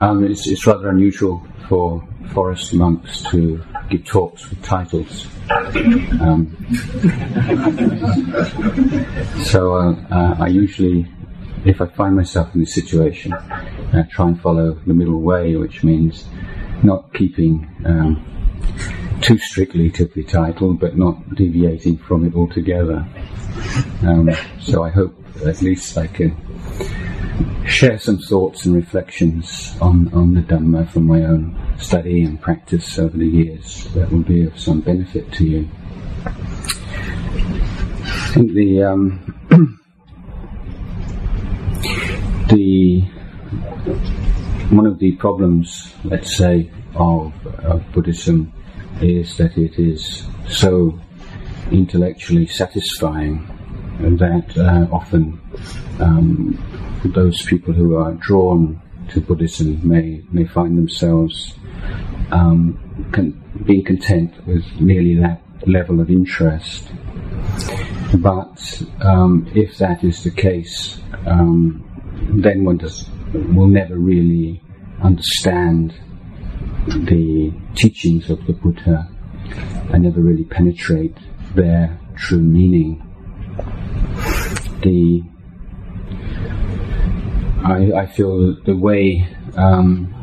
Um, it's, it's rather unusual for forest monks to give talks with titles. Um, so uh, uh, I usually, if I find myself in this situation, uh, try and follow the middle way, which means not keeping um, too strictly to the title, but not deviating from it altogether. Um, so I hope at least I can share some thoughts and reflections on, on the Dhamma from my own study and practice over the years that will be of some benefit to you. I think the um, the one of the problems, let's say, of, of Buddhism is that it is so intellectually satisfying that uh, often um, those people who are drawn to Buddhism may may find themselves um, con- being content with merely that level of interest. But um, if that is the case, um, then one does will never really understand the teachings of the Buddha and never really penetrate their true meaning. The I, I feel the way um,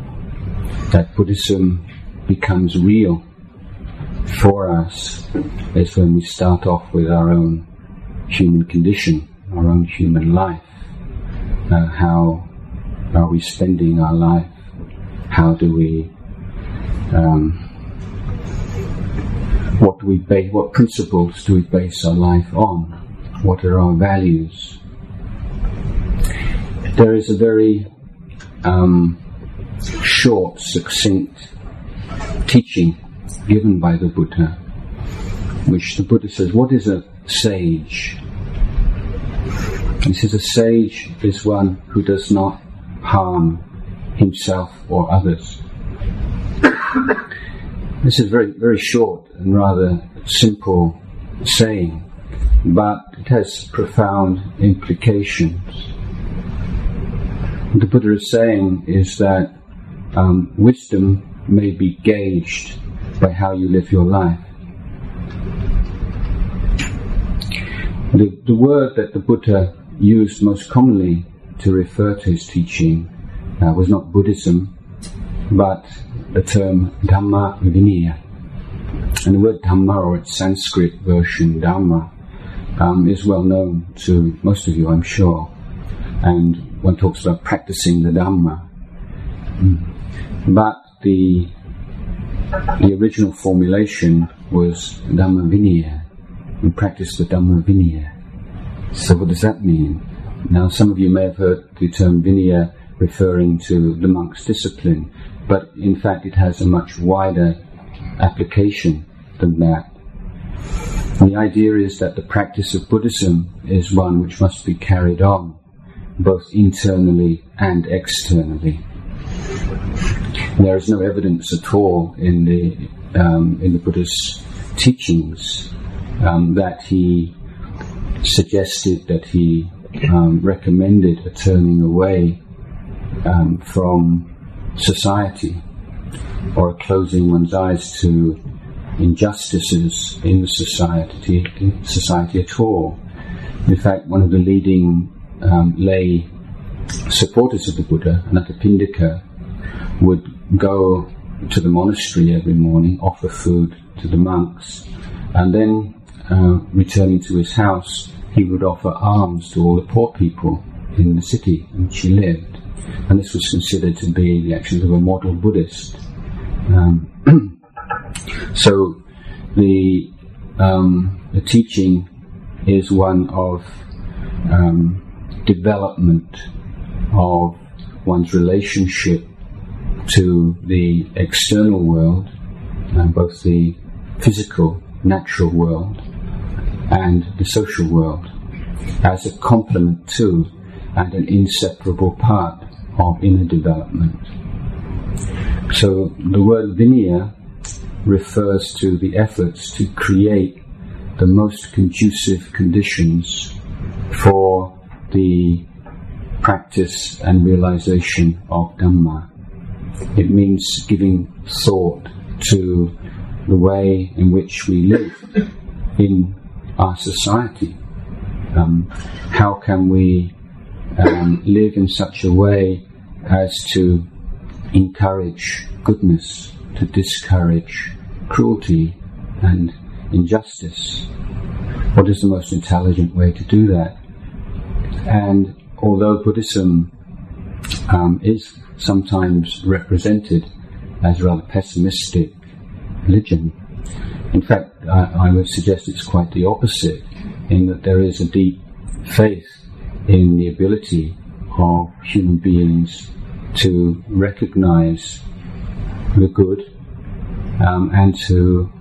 that Buddhism becomes real for us is when we start off with our own human condition, our own human life. Uh, how are we spending our life? How do we um, what do we base, what principles do we base our life on? What are our values? There is a very um, short, succinct teaching given by the Buddha, which the Buddha says, What is a sage? He says, A sage is one who does not harm himself or others. this is very, very short and rather simple saying, but it has profound implications. The Buddha is saying is that um, wisdom may be gauged by how you live your life. The, the word that the Buddha used most commonly to refer to his teaching uh, was not Buddhism, but the term Dhamma Vinaya. And the word Dhamma, or its Sanskrit version Dharma, um, is well known to most of you, I'm sure. And one talks about practicing the Dhamma. Mm. But the the original formulation was Dhamma Vinaya. We practice the Dhamma Vinaya. So what does that mean? Now some of you may have heard the term Vinaya referring to the monk's discipline, but in fact it has a much wider application than that. the idea is that the practice of Buddhism is one which must be carried on, both internally and externally. There is no evidence at all in the um, in the Buddha's teachings um, that he suggested that he um, recommended a turning away um, from society or closing one's eyes to injustices in society, society at all. In fact, one of the leading um, lay supporters of the Buddha, Anathapindika, would go to the monastery every morning, offer food to the monks, and then uh, returning to his house, he would offer alms to all the poor people in the city in which he lived and this was considered to be the actions of a model Buddhist. Um, so the um, the teaching is one of um, development of one's relationship to the external world, uh, both the physical, natural world, and the social world, as a complement to and an inseparable part of inner development. So the word vinaya refers to the efforts to create the most conducive conditions for the practice and realization of Dhamma. It means giving thought to the way in which we live in our society. Um, how can we um, live in such a way as to encourage goodness, to discourage cruelty and injustice? What is the most intelligent way to do that? And although Buddhism um, is sometimes represented as rather pessimistic religion, in fact, I, I would suggest it's quite the opposite, in that there is a deep faith in the ability of human beings to recognize the good um, and to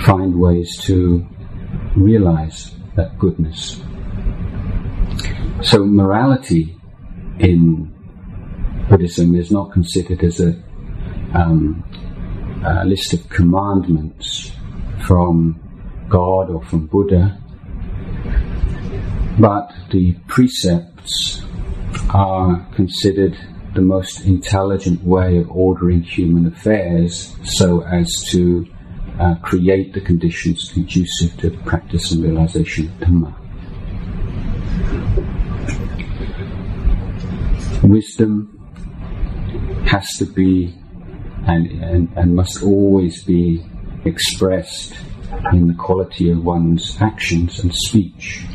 find ways to realize that goodness. So morality in Buddhism is not considered as a, um, a list of commandments from God or from Buddha, but the precepts are considered the most intelligent way of ordering human affairs so as to uh, create the conditions conducive to the practice and realization of Dhamma. Wisdom has to be and, and, and must always be expressed in the quality of one's actions and speech.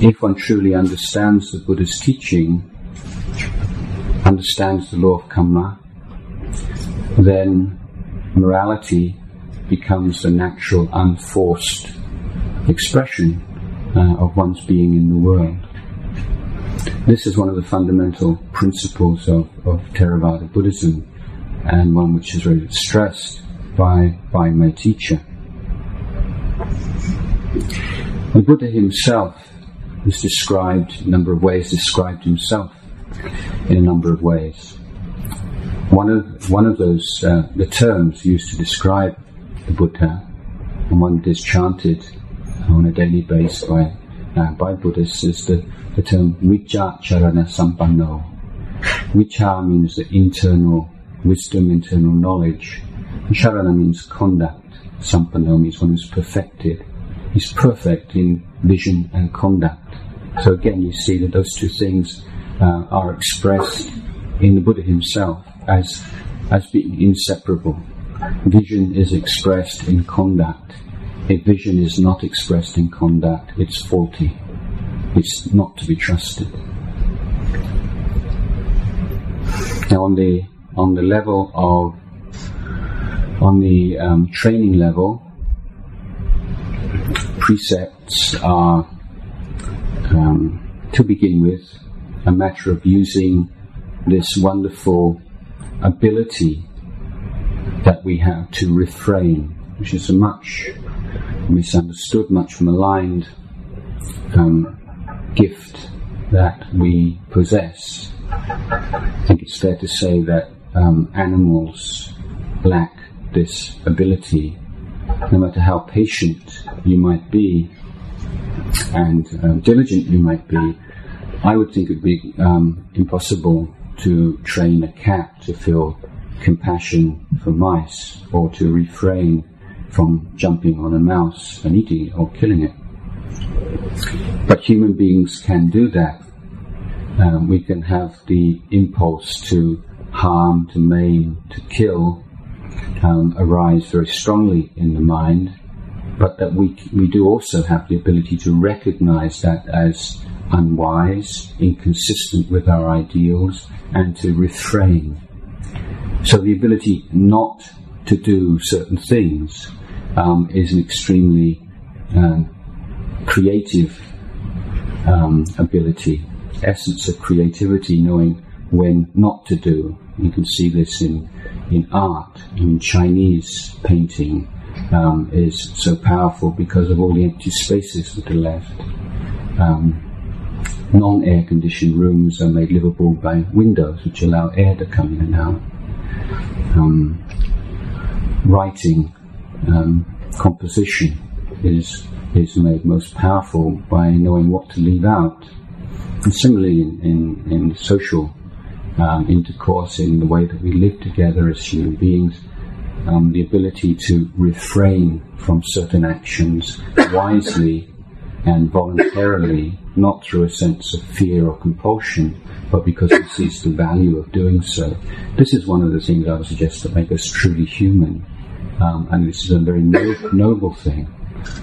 If one truly understands the Buddha's teaching, understands the law of karma, then morality becomes the natural, unforced expression uh, of one's being in the world. This is one of the fundamental principles of, of Theravada Buddhism and one which is very stressed by, by my teacher. The Buddha himself is described, in a number of ways, described himself in a number of ways. One of, one of those, uh, the terms used to describe the Buddha, and one that is chanted on a daily basis by, uh, by Buddhists, is the, the term Vijja Charana Sampanno. Vijja means the internal wisdom, internal knowledge. Charana means conduct. Sampanno means one who's perfected. He's perfect in vision and conduct. So again, you see that those two things uh, are expressed in the Buddha himself as, as being inseparable. Vision is expressed in conduct. If vision is not expressed in conduct, it's faulty. It's not to be trusted. Now, on the on the level of on the um, training level, precepts are um, to begin with a matter of using this wonderful ability that we have to refrain, which is a much misunderstood, much maligned um, gift that we possess. I think it's fair to say that um, animals lack this ability. No matter how patient you might be and um, diligent you might be, I would think it would be um, impossible to train a cat to feel compassion for mice or to refrain from jumping on a mouse and eating it or killing it. But human beings can do that. Um, we can have the impulse to harm, to maim, to kill um, arise very strongly in the mind, but that we, we do also have the ability to recognize that as unwise, inconsistent with our ideals, and to refrain. So the ability not to do certain things um, is an extremely uh, creative um, ability, essence of creativity, knowing when not to do. You can see this in, in art, in Chinese painting um, is so powerful because of all the empty spaces that are left. Um, non-air conditioned rooms are made livable by windows which allow air to come in and out. Um, writing, um, composition is is made most powerful by knowing what to leave out. And similarly, in, in, in social um, intercourse, in the way that we live together as human beings, um, the ability to refrain from certain actions wisely and voluntarily, not through a sense of fear or compulsion, but because he sees the value of doing so. This is one of the things I would suggest that make us truly human. Um, and this is a very no- noble thing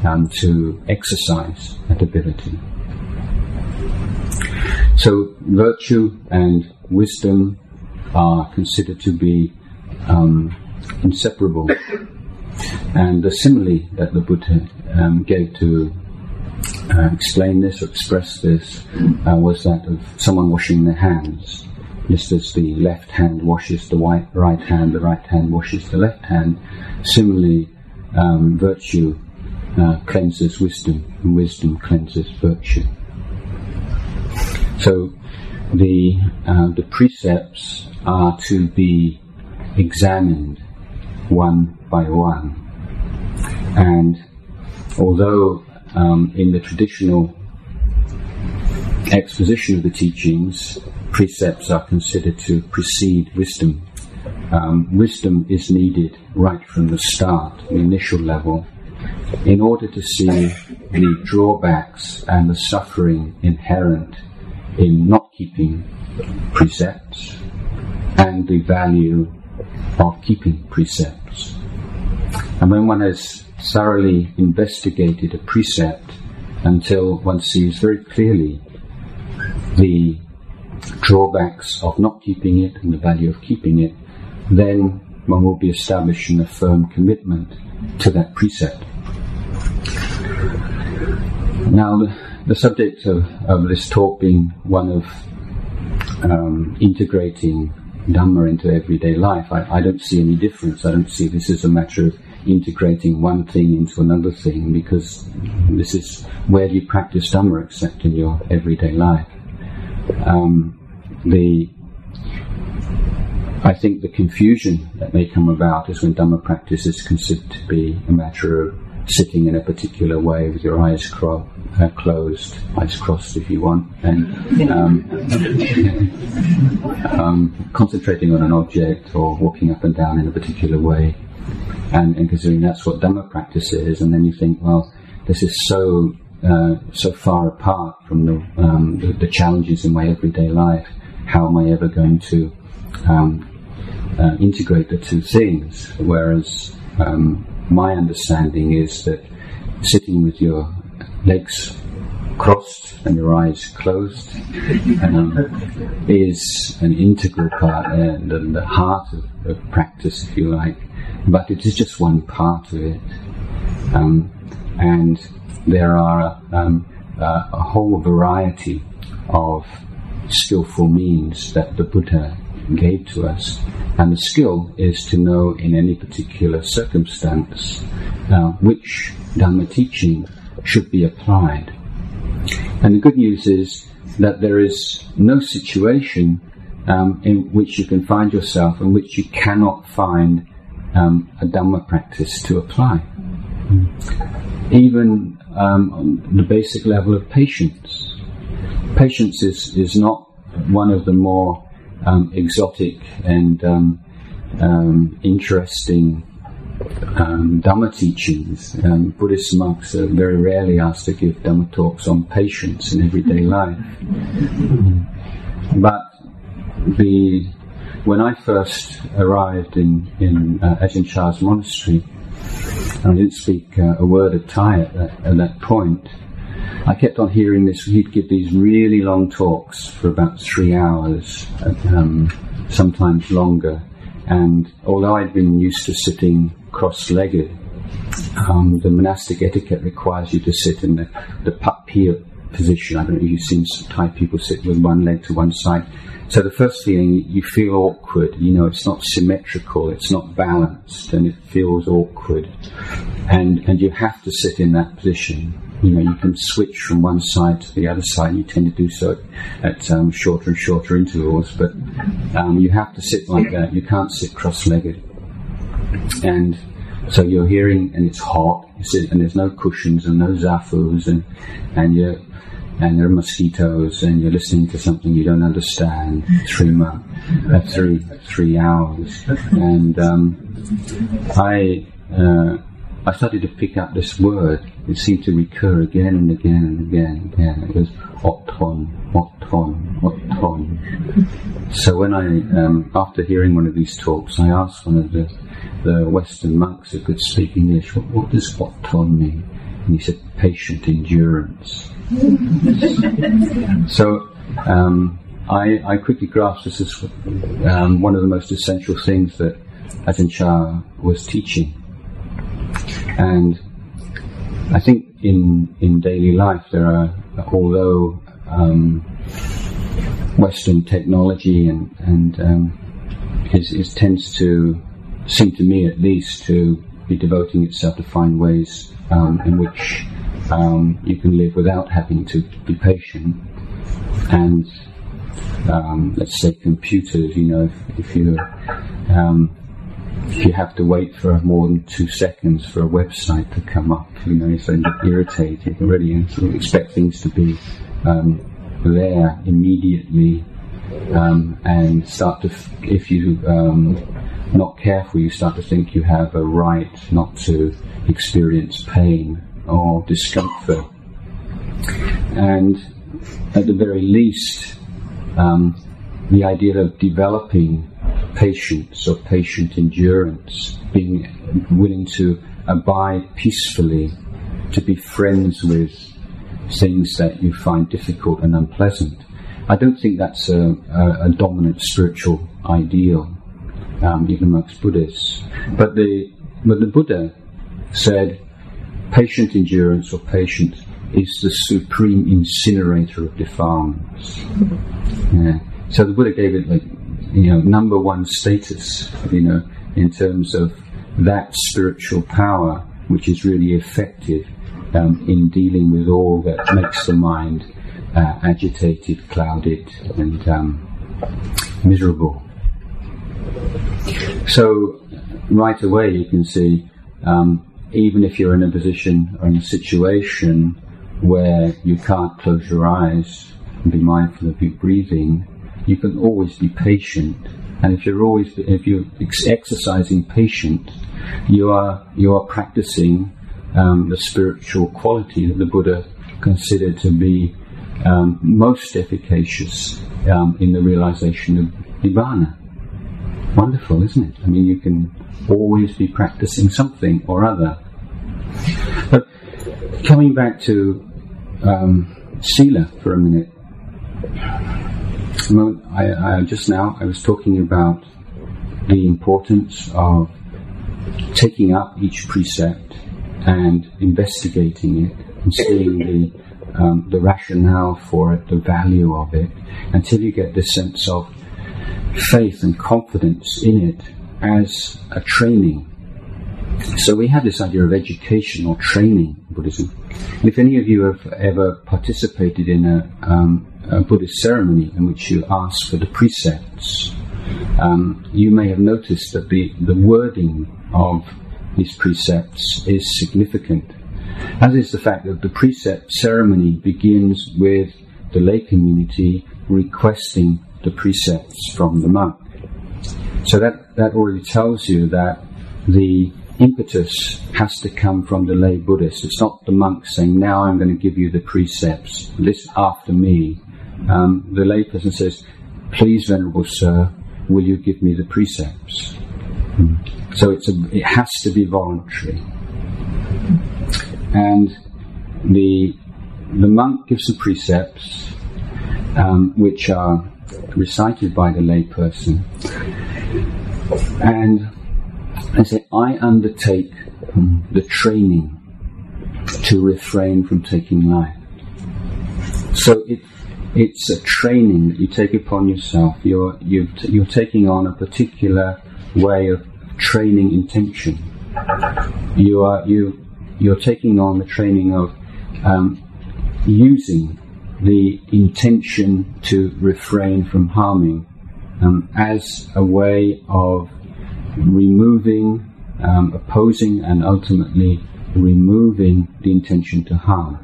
um, to exercise that ability. So, virtue and wisdom are considered to be um, inseparable. And the simile that the Buddha um, gave to uh, explain this or express this uh, was that of someone washing their hands. Just as the left hand washes the right, right hand, the right hand washes the left hand. Similarly, um, virtue uh, cleanses wisdom, and wisdom cleanses virtue. So the uh, the precepts are to be examined one by one, and although um, in the traditional exposition of the teachings, precepts are considered to precede wisdom. Um, wisdom is needed right from the start, the initial level, in order to see the drawbacks and the suffering inherent in not keeping precepts and the value of keeping precepts. And when one has thoroughly investigated a precept until one sees very clearly the drawbacks of not keeping it and the value of keeping it, then one will be establishing a firm commitment to that precept. Now, the, the subject of, of, this talk being one of um, integrating Dhamma into everyday life, I, I, don't see any difference. I don't see this as a matter of integrating one thing into another thing because this is where you practice Dhamma except in your everyday life. Um, the I think the confusion that may come about is when Dhamma practice is considered to be a matter of sitting in a particular way with your eyes cro- uh, closed, eyes crossed if you want, and um, um, concentrating on an object or walking up and down in a particular way, and, and considering that's what Dhamma practice is, and then you think, well, this is so uh, so far apart from the, um, the, the challenges in my everyday life. How am I ever going to um, uh, integrate the two things? Whereas um, my understanding is that sitting with your legs crossed and your eyes closed um, is an integral part and uh, the heart of, of, practice, if you like. But it is just one part of it. Um, and there are um, uh, a whole variety of skillful means that the Buddha gave to us. And the skill is to know in any particular circumstance uh, which Dhamma teaching should be applied. And the good news is that there is no situation um, in which you can find yourself in which you cannot find um, a Dhamma practice to apply. Even um, on the basic level of patience. Patience is, is not one of the more um, exotic and um, um, interesting um, Dhamma teachings. Um, Buddhist monks are very rarely asked to give Dhamma talks on patience in everyday life. But the when I first arrived in in uh, Ajahn Chah's monastery, I didn't speak uh, a word of Thai at that, at that point. I kept on hearing this. He'd give these really long talks for about three hours, um, sometimes longer. And although I'd been used to sitting cross-legged, um, the monastic etiquette requires you to sit in the, the patpia position. I don't know if you've seen Thai people sit with one leg to one side. So the first feeling, you feel awkward. You know, it's not symmetrical, it's not balanced, and it feels awkward. And and you have to sit in that position you know, you can switch from one side to the other side. You tend to do so at um, shorter and shorter intervals, but um, you have to sit like that. You can't sit cross-legged. And so you're hearing, and it's hot, and there's no cushions and no zafus, and and you're and there are mosquitoes, and you're listening to something you don't understand. Three months, uh, three three hours, and um, I uh, I started to pick up this word. It seemed to recur again and again and again and again. It was otton, otton, otton. So when I, um, after hearing one of these talks, I asked one of the, the Western monks who could speak English, what, what does otton mean? And he said, patient endurance. so um, I, I, quickly grasped this as um, one of the most essential things that Ajahn Chah was teaching. And I think in, in daily life there are, although um, Western technology and, and um, is, is, tends to seem to me at least to be devoting itself to find ways um, in which um, you can live without having to be patient. And um, let's say computers, you know, if, if you um, if you have to wait for more than two seconds for a website to come up, you know, you're starting to irritate. You already sort of expect things to be um, there immediately, um, and start to, f- if you um, not careful, you start to think you have a right not to experience pain or discomfort. And at the very least, um, the idea of developing patience or patient endurance, being willing to abide peacefully, to be friends with things that you find difficult and unpleasant. I don't think that's a, a, a dominant spiritual ideal, um, even amongst Buddhists. But the but the Buddha said, patient endurance or patience is the supreme incinerator of defilements. Yeah. So the Buddha gave it like you know, number one status, you know, in terms of that spiritual power which is really effective um, in dealing with all that makes the mind uh, agitated, clouded, and um, miserable. So, right away, you can see, um, even if you're in a position or in a situation where you can't close your eyes and be mindful of your breathing, you can always be patient. And if you're always, if you're exercising patience, you are you are practicing um, the spiritual quality that the Buddha considered to be um, most efficacious um, in the realization of nibbana. Wonderful, isn't it? I mean, you can always be practicing something or other. Coming back to um, sila for a minute, I, I, just now I was talking about the importance of taking up each precept and investigating it and seeing the um, the rationale for it, the value of it, until you get this sense of faith and confidence in it as a training. So we have this idea of education or training in Buddhism. And if any of you have ever participated in a um, a Buddhist ceremony in which you ask for the precepts, um, you may have noticed that the, the wording of these precepts is significant, as is the fact that the precept ceremony begins with the lay community requesting the precepts from the monk. So that, that already tells you that the impetus has to come from the lay Buddhist. It's not the monk saying, now I'm going to give you the precepts, listen after me um, the layperson says, Please, Venerable Sir, will you give me the precepts? Hmm. So it's a, it has to be voluntary. And the, the monk gives the precepts, um, which are recited by the layperson. And I say, I undertake the training to refrain from taking life. So it, it's a training that you take upon yourself. You're, you are taking on a particular way of training intention. You are you you're taking on the training of um, using the intention to refrain from harming um, as a way of removing, um, opposing, and ultimately removing the intention to harm.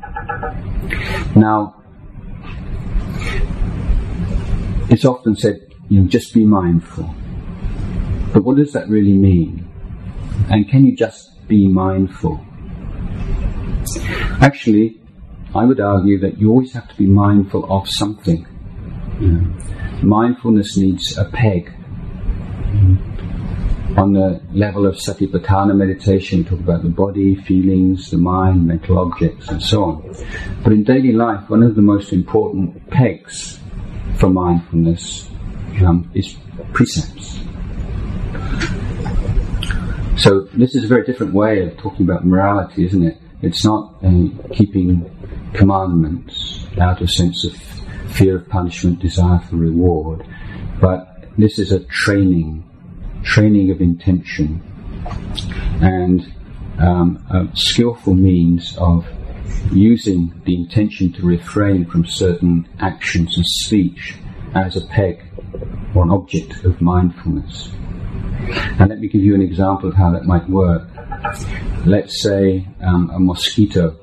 Now, it's often said, you know, just be mindful. But what does that really mean? And can you just be mindful? Actually, I would argue that you always have to be mindful of something. You know, mindfulness needs a peg. On the level of satipatthana meditation, talk about the body, feelings, the mind, mental objects, and so on. But in daily life, one of the most important pegs for mindfulness um, is precepts. So this is a very different way of talking about morality, isn't it? It's not uh, keeping commandments out of sense of fear of punishment, desire for reward, but this is a training, training of intention, and um, a skillful means of using the intention to refrain from certain actions and speech as a peg or an object of mindfulness. And let me give you an example of how that might work. Let's say um, a mosquito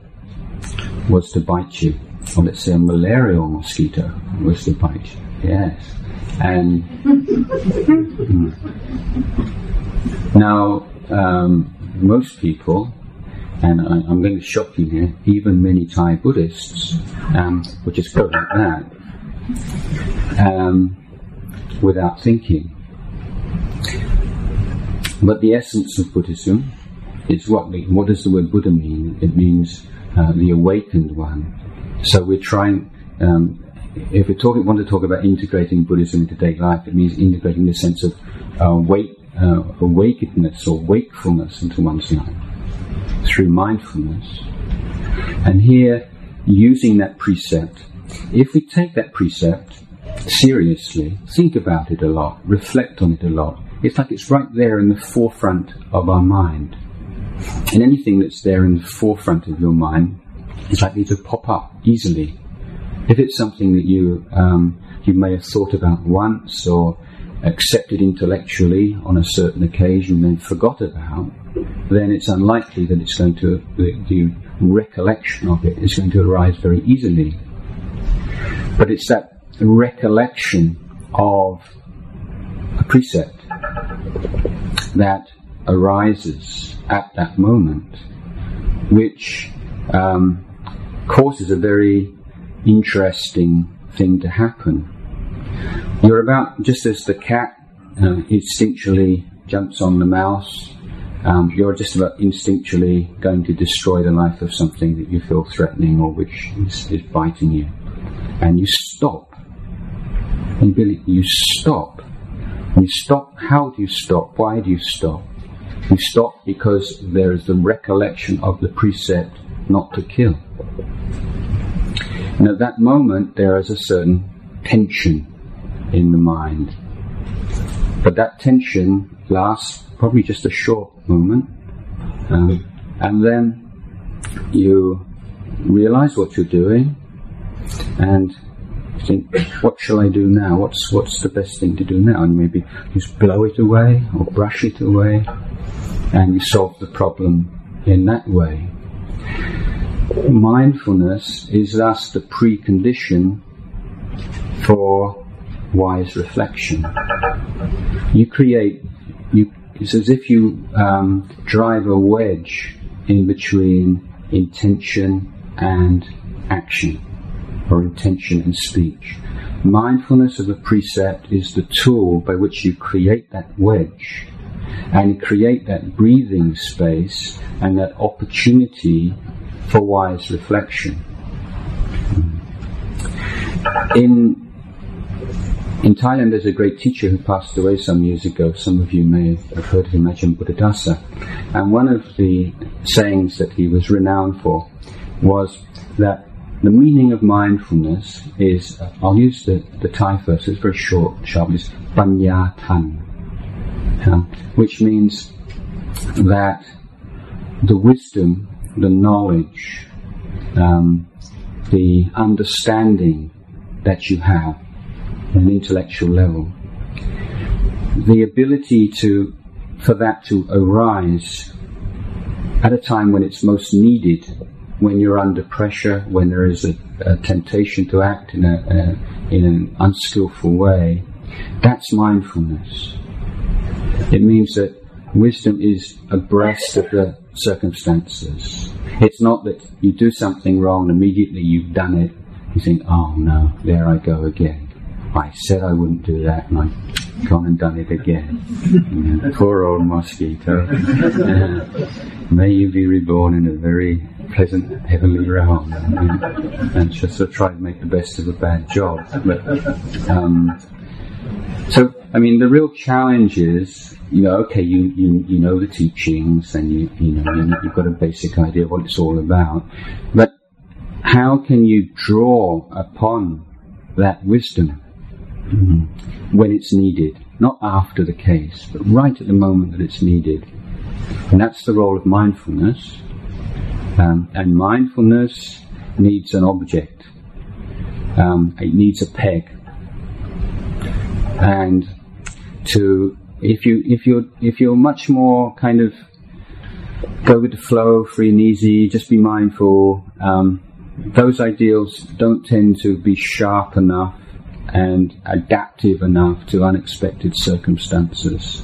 was to bite you, or let's say a malarial mosquito was to bite you. Yes. And now, um, most people, and I, am going to shock you here, even many Thai Buddhists, um, would just go like that um, without thinking. But the essence of Buddhism is what? What does the word Buddha mean? It means uh, the awakened one. So we're trying. Um, if we want to talk about integrating Buddhism into daily life, it means integrating the sense of uh, wake, uh, awakenedness or wakefulness into one's life through mindfulness. And here, using that precept, if we take that precept seriously, think about it a lot, reflect on it a lot, it's like it's right there in the forefront of our mind. And anything that's there in the forefront of your mind is likely to pop up easily. If it's something that you um, you may have thought about once or accepted intellectually on a certain occasion and then forgot about, then it's unlikely that it's going to the, the recollection of it is going to arise very easily. But it's that recollection of a precept that arises at that moment, which um, causes a very interesting thing to happen. You're about, just as the cat uh, instinctually jumps on the mouse, um, you're just about instinctually going to destroy the life of something that you feel threatening or which is, is biting you. And you stop. And Billy, you stop you stop. How do you stop? Why do you stop? You stop because there is the recollection of the precept not to kill. And at that moment, there is a certain tension in the mind. But that tension lasts probably just a short moment. Um, and then you realize what you're doing and think, what shall I do now? What's what's the best thing to do now? And maybe just blow it away or brush it away, and you solve the problem in that way. Mindfulness is thus the precondition for wise reflection. You create, you, it's as if you um, drive a wedge in between intention and action or intention and speech. Mindfulness of a precept is the tool by which you create that wedge and create that breathing space and that opportunity for wise reflection. In in Thailand, there's a great teacher who passed away some years ago. Some of you may have heard of him, Ajahn Buddhadasa. And one of the sayings that he was renowned for was that the meaning of mindfulness is, I'll use the, the Thai first, it's very short, sharp, Panya Tan, which means that the wisdom, the knowledge, um, the understanding that you have at an intellectual level, the ability to, for that to arise at a time when it's most needed when you're under pressure, when there is a, a temptation to act in, a, a, in an unskillful way, that's mindfulness. It means that wisdom is abreast of the circumstances. It's not that you do something wrong, immediately you've done it, you think, oh no, there I go again. I said I wouldn't do that, and I've gone and done it again. You know, poor old mosquito. may you be reborn in a very pleasant heavenly realm, and, and just sort of try to make the best of a bad job. But um, so, I mean, the real challenge is, you know, okay, you, you, you know the teachings and you, you know, you've got a basic idea of what it's all about, but how can you draw upon that wisdom when it's needed? Not after the case, but right at the moment that it's needed. And that's the role of mindfulness. Um, and mindfulness needs an object. Um, it needs a peg and to if you if you're if you're much more kind of go with the flow, free and easy, just be mindful. Um, those ideals don't tend to be sharp enough and adaptive enough to unexpected circumstances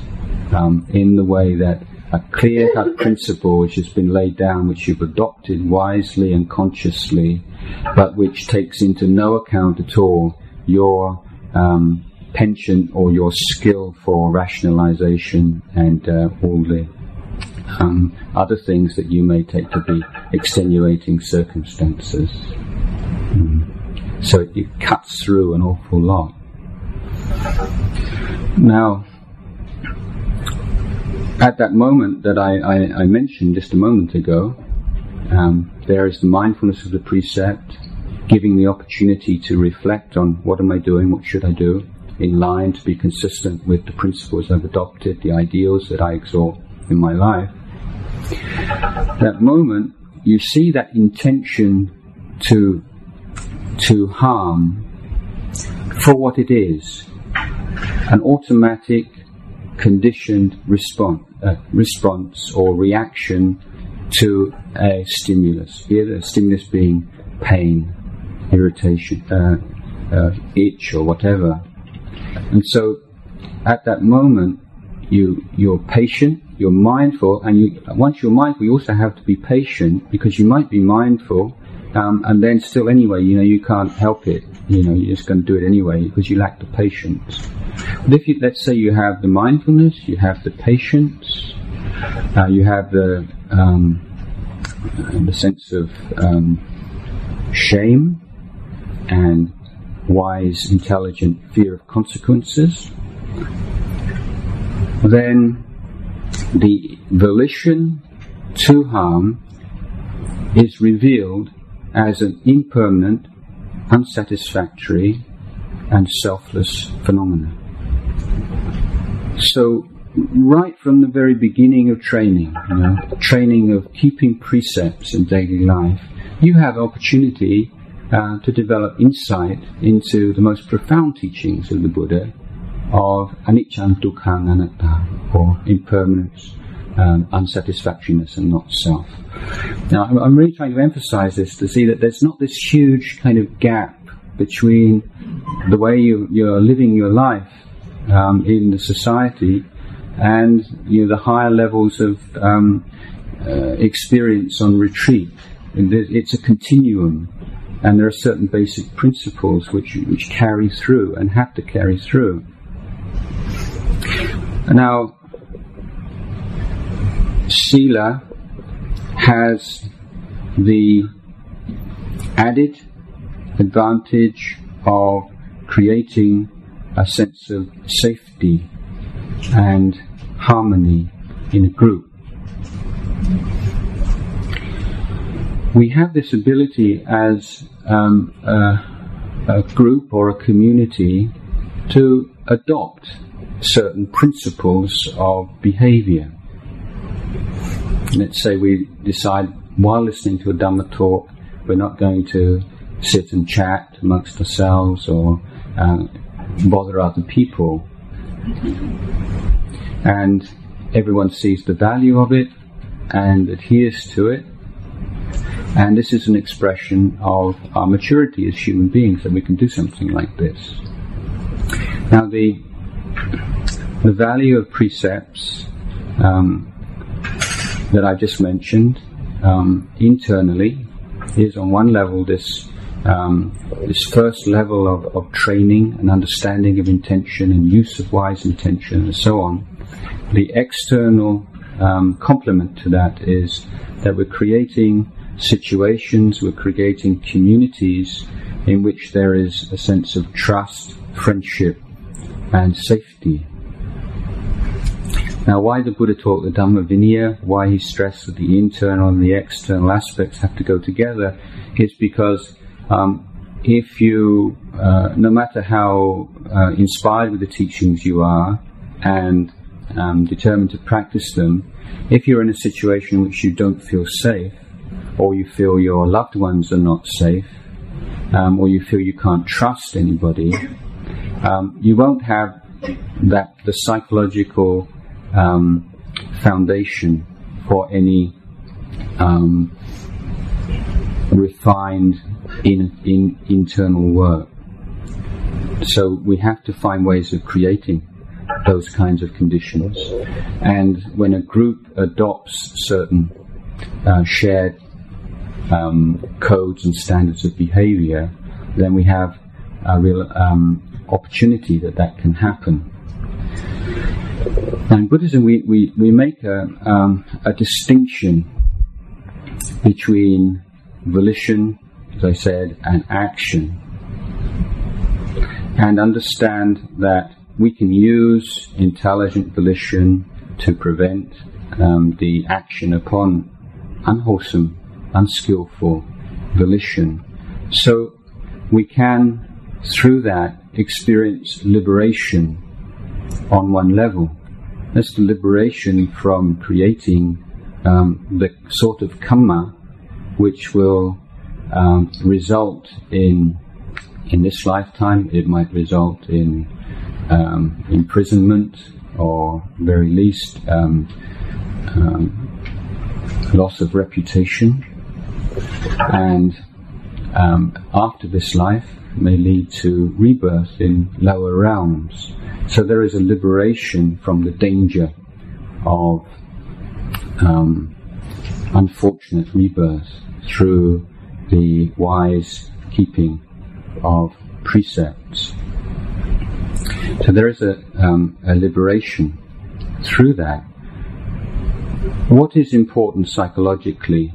um, in the way that a clear cut principle which has been laid down, which you've adopted wisely and consciously, but which takes into no account at all your um, penchant or your skill for rationalization and uh, all the um, other things that you may take to be extenuating circumstances. Mm. So it, it cuts through an awful lot. Now, at that moment that I, I, I mentioned just a moment ago, um, there is the mindfulness of the precept, giving the opportunity to reflect on what am I doing, what should I do, in line to be consistent with the principles I've adopted, the ideals that I exalt in my life, that moment you see that intention to to harm for what it is an automatic conditioned response uh, response or reaction to a stimulus be it a stimulus being pain irritation uh, uh, itch or whatever and so at that moment, you, you're patient, you're mindful, and you, once you're mindful, you also have to be patient because you might be mindful, um, and then still anyway, you know, you can't help it. You know, you're just going to do it anyway because you lack the patience. But if you, let's say you have the mindfulness, you have the patience, uh, you have the, um, the sense of um, shame and wise, intelligent fear of consequences, then the volition to harm is revealed as an impermanent, unsatisfactory, and selfless phenomenon. So, right from the very beginning of training, you know, training of keeping precepts in daily life, you have opportunity uh, to develop insight into the most profound teachings of the Buddha of anicca dukkha anatta, or impermanence, um, unsatisfactoriness, and not self. Now, I'm really trying to emphasize this to see that there's not this huge kind of gap between the way you, you're living your life um, in the society and you know, the higher levels of um, uh, experience on retreat. It's a continuum and there are certain basic principles which, which carry through and have to carry through. Now, Sila has the added advantage of creating a sense of safety and harmony in a group. We have this ability as um, a, a group or a community to adopt certain principles of behavior. Let's say we decide while listening to a Dhamma talk, we're not going to sit and chat amongst ourselves or uh, bother other people. And everyone sees the value of it and adheres to it. And this is an expression of our maturity as human beings that we can do something like this. Now, the the value of precepts um, that I just mentioned um, internally is on one level this um, this first level of, of training and understanding of intention and use of wise intention and so on. The external um, complement to that is that we're creating situations, we're creating communities in which there is a sense of trust, friendship, and safety. Now, why the Buddha taught the Dhamma Vinaya, why he stressed that the internal and the external aspects have to go together, is because um, if you, uh, no matter how uh, inspired with the teachings you are and um, determined to practice them, if you're in a situation in which you don't feel safe, or you feel your loved ones are not safe, um, or you feel you can't trust anybody, um, you won't have that the psychological um, foundation for any um, refined in, in internal work. So we have to find ways of creating those kinds of conditions. And when a group adopts certain uh, shared um, codes and standards of behavior, then we have a real um, opportunity that that can happen. Now in Buddhism, we, we, we make a, um, a distinction between volition, as I said, and action. And understand that we can use intelligent volition to prevent um, the action upon unwholesome, unskillful volition. So we can, through that, experience liberation on one level. That's the liberation from creating um, the sort of karma which will um, result in in this lifetime. It might result in um, imprisonment or very least um, um, loss of reputation, and um, after this life may lead to rebirth in lower realms. So there is a liberation from the danger of um, unfortunate rebirth through the wise keeping of precepts. So there is a, um, a liberation through that. What is important psychologically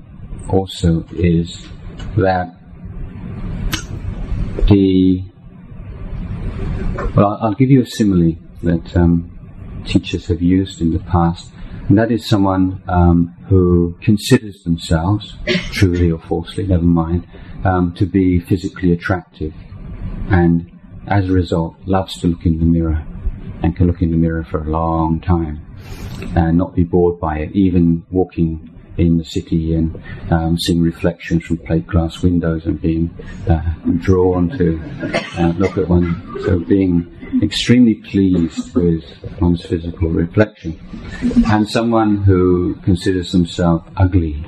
also is that the well, I'll give you a simile that um, teachers have used in the past, and that is someone um, who considers themselves, truly or falsely, never mind, um, to be physically attractive, and as a result, loves to look in the mirror and can look in the mirror for a long time and not be bored by it, even walking in the city and um, seeing reflections from plate glass windows and being uh, drawn to uh, look at one. So being extremely pleased with one's physical reflection. And someone who considers themselves ugly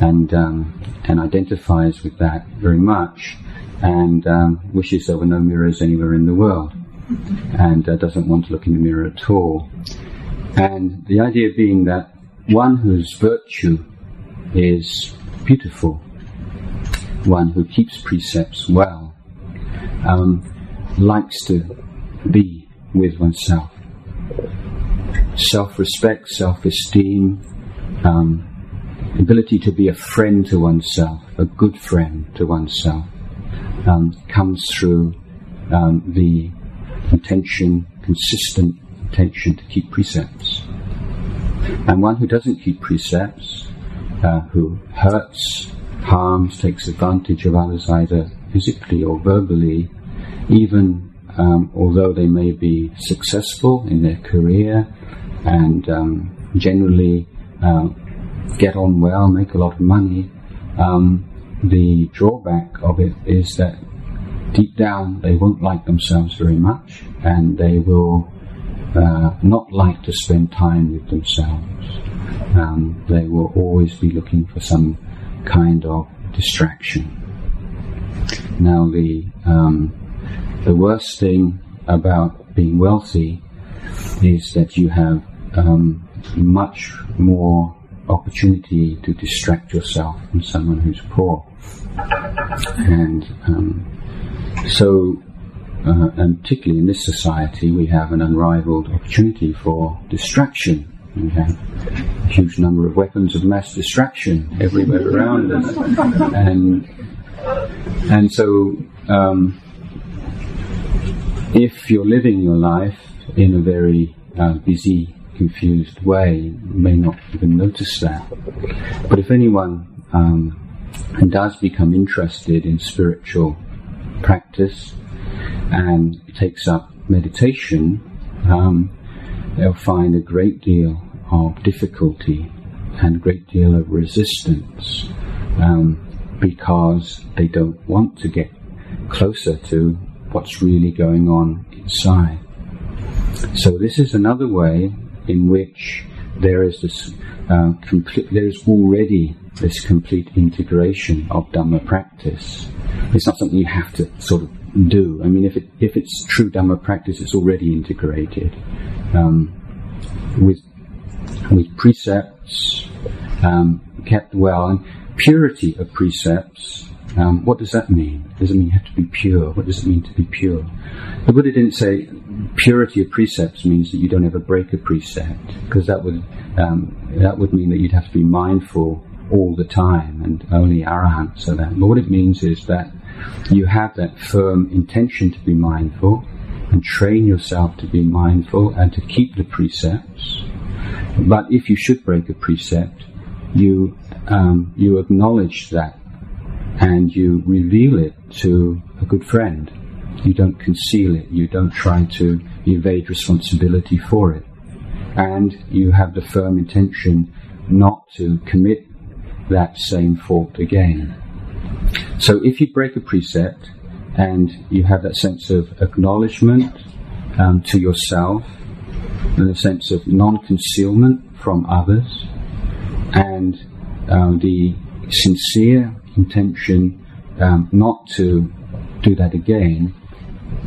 and um, and identifies with that very much and um, wishes there were no mirrors anywhere in the world and uh, doesn't want to look in the mirror at all. And the idea being that one whose virtue is beautiful, one who keeps precepts well, um, likes to be with oneself. Self respect, self esteem, um, ability to be a friend to oneself, a good friend to oneself, um, comes through um, the intention, consistent intention to keep precepts. And one who doesn't keep precepts, uh, who hurts, harms, takes advantage of others either physically or verbally, even um, although they may be successful in their career and um, generally uh, get on well, make a lot of money, um, the drawback of it is that deep down they won't like themselves very much and they will uh, not like to spend time with themselves. Um, they will always be looking for some kind of distraction. Now, the um, the worst thing about being wealthy is that you have um, much more opportunity to distract yourself from someone who's poor, and um, so. Uh, and particularly in this society, we have an unrivaled opportunity for distraction we have a huge number of weapons of mass distraction everywhere around us, and and so um, if you're living your life in a very uh, busy, confused way, you may not even notice that. But if anyone um, does become interested in spiritual practice and takes up meditation, um, they'll find a great deal of difficulty and a great deal of resistance um, because they don't want to get closer to what's really going on inside. So this is another way in which there is this uh, complete, there is already this complete integration of Dhamma practice. It's not something you have to sort of do. I mean, if it if it's true Dhamma practice, it's already integrated um, with with precepts um, kept well and purity of precepts. Um, what does that mean? Does it mean you have to be pure? What does it mean to be pure? The Buddha didn't say purity of precepts means that you don't ever break a precept, because that would um, that would mean that you'd have to be mindful all the time, and only arahants are that. But what it means is that you have that firm intention to be mindful, and train yourself to be mindful and to keep the precepts, but if you should break a precept, you um, you acknowledge that and you reveal it to a good friend. You don't conceal it. You don't try to evade responsibility for it, and you have the firm intention not to commit that same fault again. So if you break a precept and you have that sense of acknowledgement um, to yourself and a sense of non-concealment from others and um, the sincere intention um, not to do that again,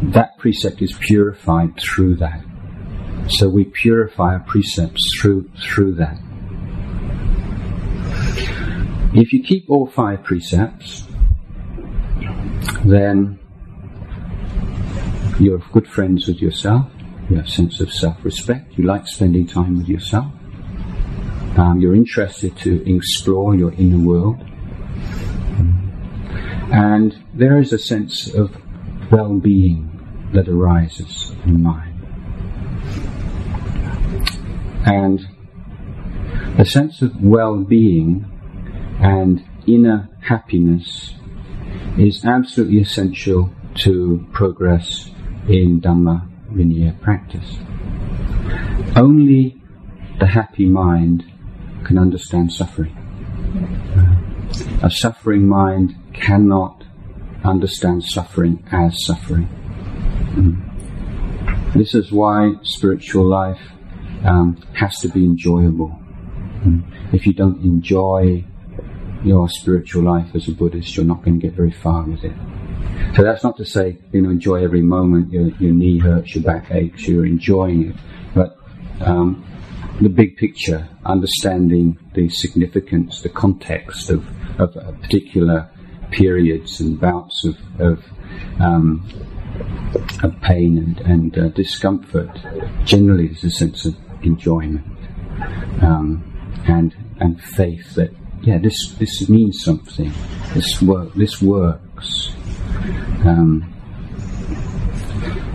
that precept is purified through that. So we purify our precepts through through that. If you keep all five precepts, then you're good friends with yourself, you have a sense of self-respect. You like spending time with yourself. Um, you're interested to explore your inner world. And there is a sense of well-being that arises in mind. And a sense of well-being and inner happiness is absolutely essential to progress in Dhamma Vinaya practice. Only the happy mind can understand suffering. A suffering mind cannot understand suffering as suffering. Mm. This is why spiritual life um, has to be enjoyable. Mm. If you don't enjoy your spiritual life as a Buddhist, you're not going to get very far with it. So that's not to say, you know, enjoy every moment, your, your knee hurts, your back aches, you're enjoying it. But um, the big picture, understanding the significance, the context of, of particular periods and bouts of, of, um, of pain and, and uh, discomfort, generally there's a sense of enjoyment um, and and faith that yeah this this means something. This work this works. Um,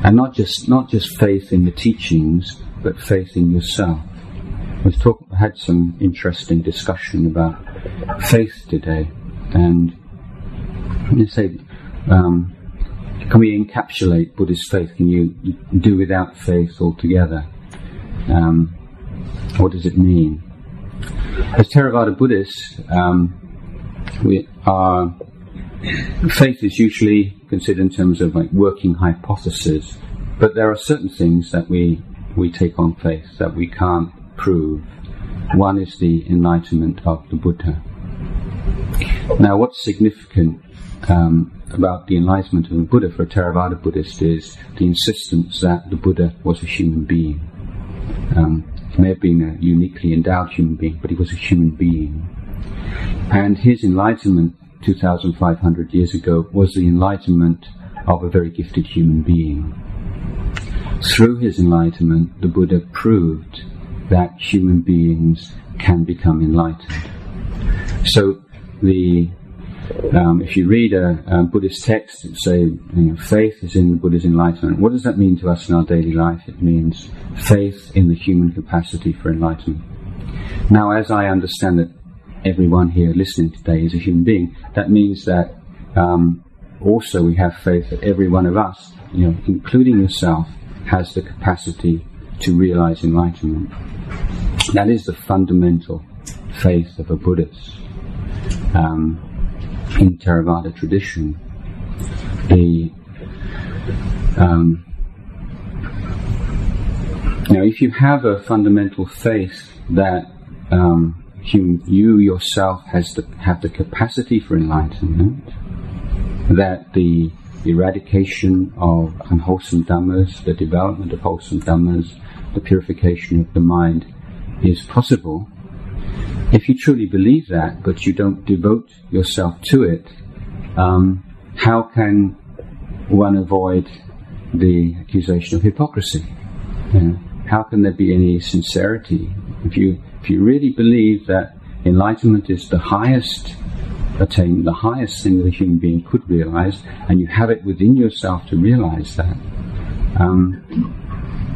and not just not just faith in the teachings, but faith in yourself. We've had some interesting discussion about faith today, and you say, um, can we encapsulate Buddhist faith? Can you do without faith altogether? Um, what does it mean? As Theravada Buddhists, um, we are faith is usually considered in terms of like working hypothesis, but there are certain things that we we take on faith that we can't prove. One is the enlightenment of the Buddha. Now, what's significant um, about the enlightenment of the Buddha for a Theravada Buddhist is the insistence that the Buddha was a human being. Um, may have been a uniquely endowed human being, but he was a human being. And his enlightenment 2,500 years ago was the enlightenment of a very gifted human being. Through his enlightenment, the Buddha proved that human beings can become enlightened. So the um, if you read a, a Buddhist text, it say you know, faith is in the Buddha's enlightenment. What does that mean to us in our daily life? It means faith in the human capacity for enlightenment. Now, as I understand that everyone here listening today is a human being, that means that um, also we have faith that every one of us, you know, including yourself, has the capacity to realize enlightenment. That is the fundamental faith of a Buddhist. Um, in Theravada tradition, the um, now, if you have a fundamental faith that um, you, you yourself has the, have the capacity for enlightenment, that the eradication of unwholesome dhammas, the development of wholesome dhammas, the purification of the mind is possible, if you truly believe that, but you don't devote yourself to it, um, how can one avoid the accusation of hypocrisy? You know, how can there be any sincerity if you if you really believe that enlightenment is the highest attain the highest thing that a human being could realize, and you have it within yourself to realize that? Um,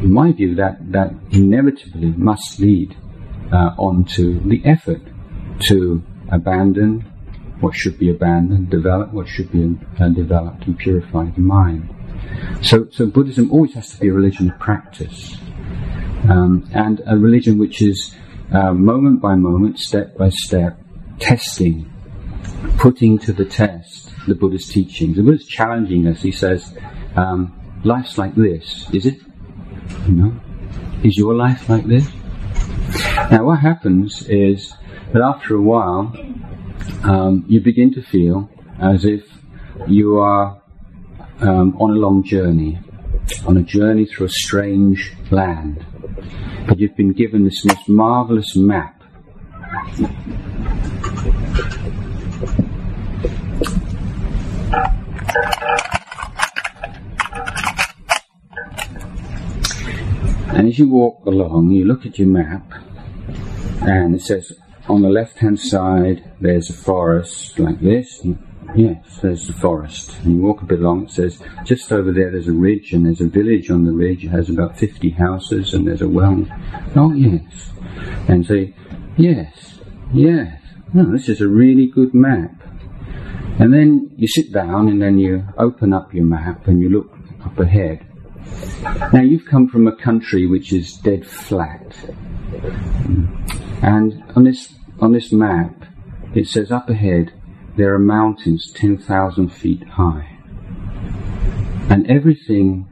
in my view, that that inevitably must lead uh, onto the effort to abandon what should be abandoned, develop what should be uh, developed, and purify the mind. So, so Buddhism always has to be a religion of practice, um, and a religion which is uh, moment by moment, step by step, testing, putting to the test the Buddha's teachings. The Buddha's challenging us. He says, um, "Life's like this, is it? You know, is your life like this?" Now, what happens is that after a while, um, you begin to feel as if you are um, on a long journey, on a journey through a strange land. But you've been given this most marvelous map. And as you walk along, you look at your map, and it says on the left hand side there's a forest like this. Yes, there's the forest. And you walk a bit along, it says just over there there's a ridge and there's a village on the ridge. It has about 50 houses and there's a well. Oh, yes. And say, yes, yes. Oh, this is a really good map. And then you sit down and then you open up your map and you look up ahead. Now you've come from a country which is dead flat. And on this, on this map, it says up ahead, there are mountains 10,000 feet high. And everything,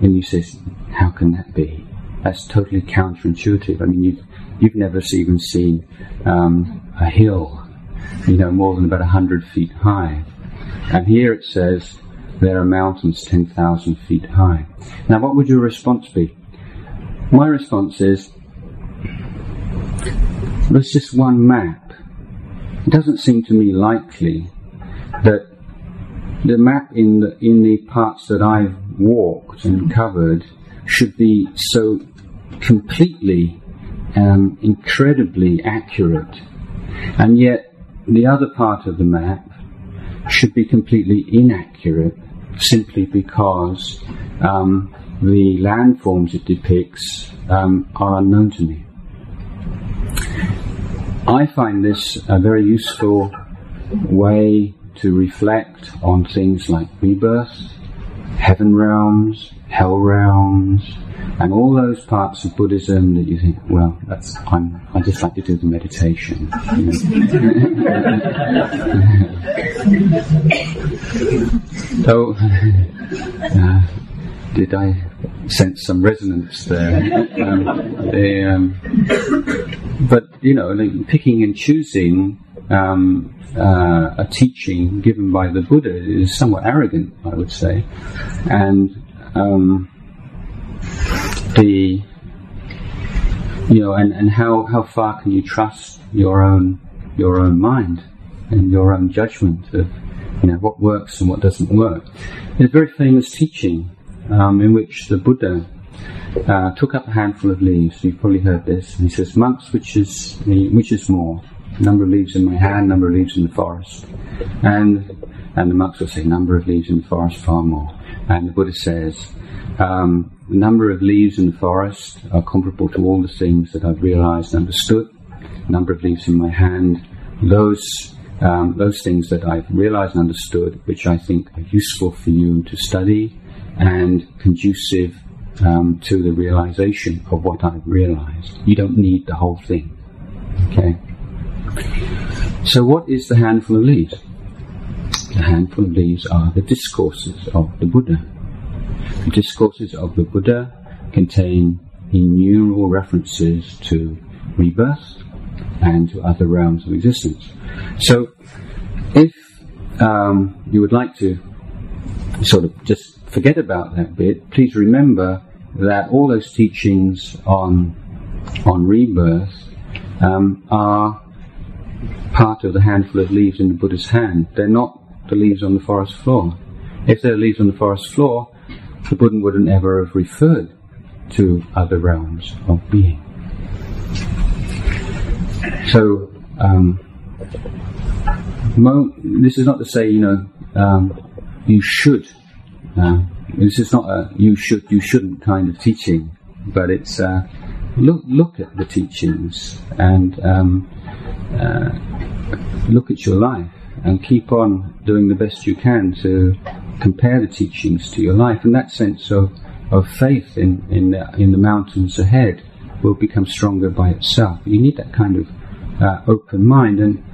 and you say, how can that be? That's totally counterintuitive. I mean, you've, you've never even seen um, a hill, you know, more than about 100 feet high. And here it says, there are mountains 10,000 feet high. Now, what would your response be? My response is, there's just one map. It doesn't seem to me likely that the map in the, in the parts that I've walked and covered should be so completely, um, incredibly accurate. And yet, the other part of the map should be completely inaccurate simply because um, the landforms it depicts um, are unknown to me. I find this a very useful way to reflect on things like rebirth, heaven realms, hell realms, and all those parts of Buddhism that you think, well, that's I'm, I just like to do the meditation. so, uh, did I sense some resonance there? um, um, but you know, like picking and choosing um, uh, a teaching given by the Buddha is somewhat arrogant, I would say, and um, the you know, and, and how, how far can you trust your own your own mind and your own judgment of you know what works and what doesn't work? There's a very famous teaching um, in which the Buddha uh, took up a handful of leaves. You've probably heard this. And he says, "Monks, which is which is more? Number of leaves in my hand, number of leaves in the forest." And and the monks will say, "Number of leaves in the forest, far more." And the Buddha says, um, the number of leaves in the forest are comparable to all the things that I've realized and understood. Number of leaves in my hand, those um, those things that I've realized and understood, which I think are useful for you to study and conducive um, to the realization of what I've realized. You don't need the whole thing. Okay. So, what is the handful of leaves? The handful of leaves are the discourses of the Buddha. The discourses of the Buddha contain innumerable references to rebirth and to other realms of existence. So, if um, you would like to sort of just forget about that bit, please remember that all those teachings on on rebirth um, are part of the handful of leaves in the Buddha's hand. They're not the leaves on the forest floor. If they're leaves on the forest floor, the Buddha wouldn't ever have referred to other realms of being. So, um, mo- this is not to say, you know, um, you should. Uh, this is not a you should, you shouldn't kind of teaching, but it's uh, look look at the teachings and um, uh, look at your life and keep on doing the best you can to compare the teachings to your life. And that sense of, of faith in, in, the, in the mountains ahead will become stronger by itself. You need that kind of uh, open mind. And,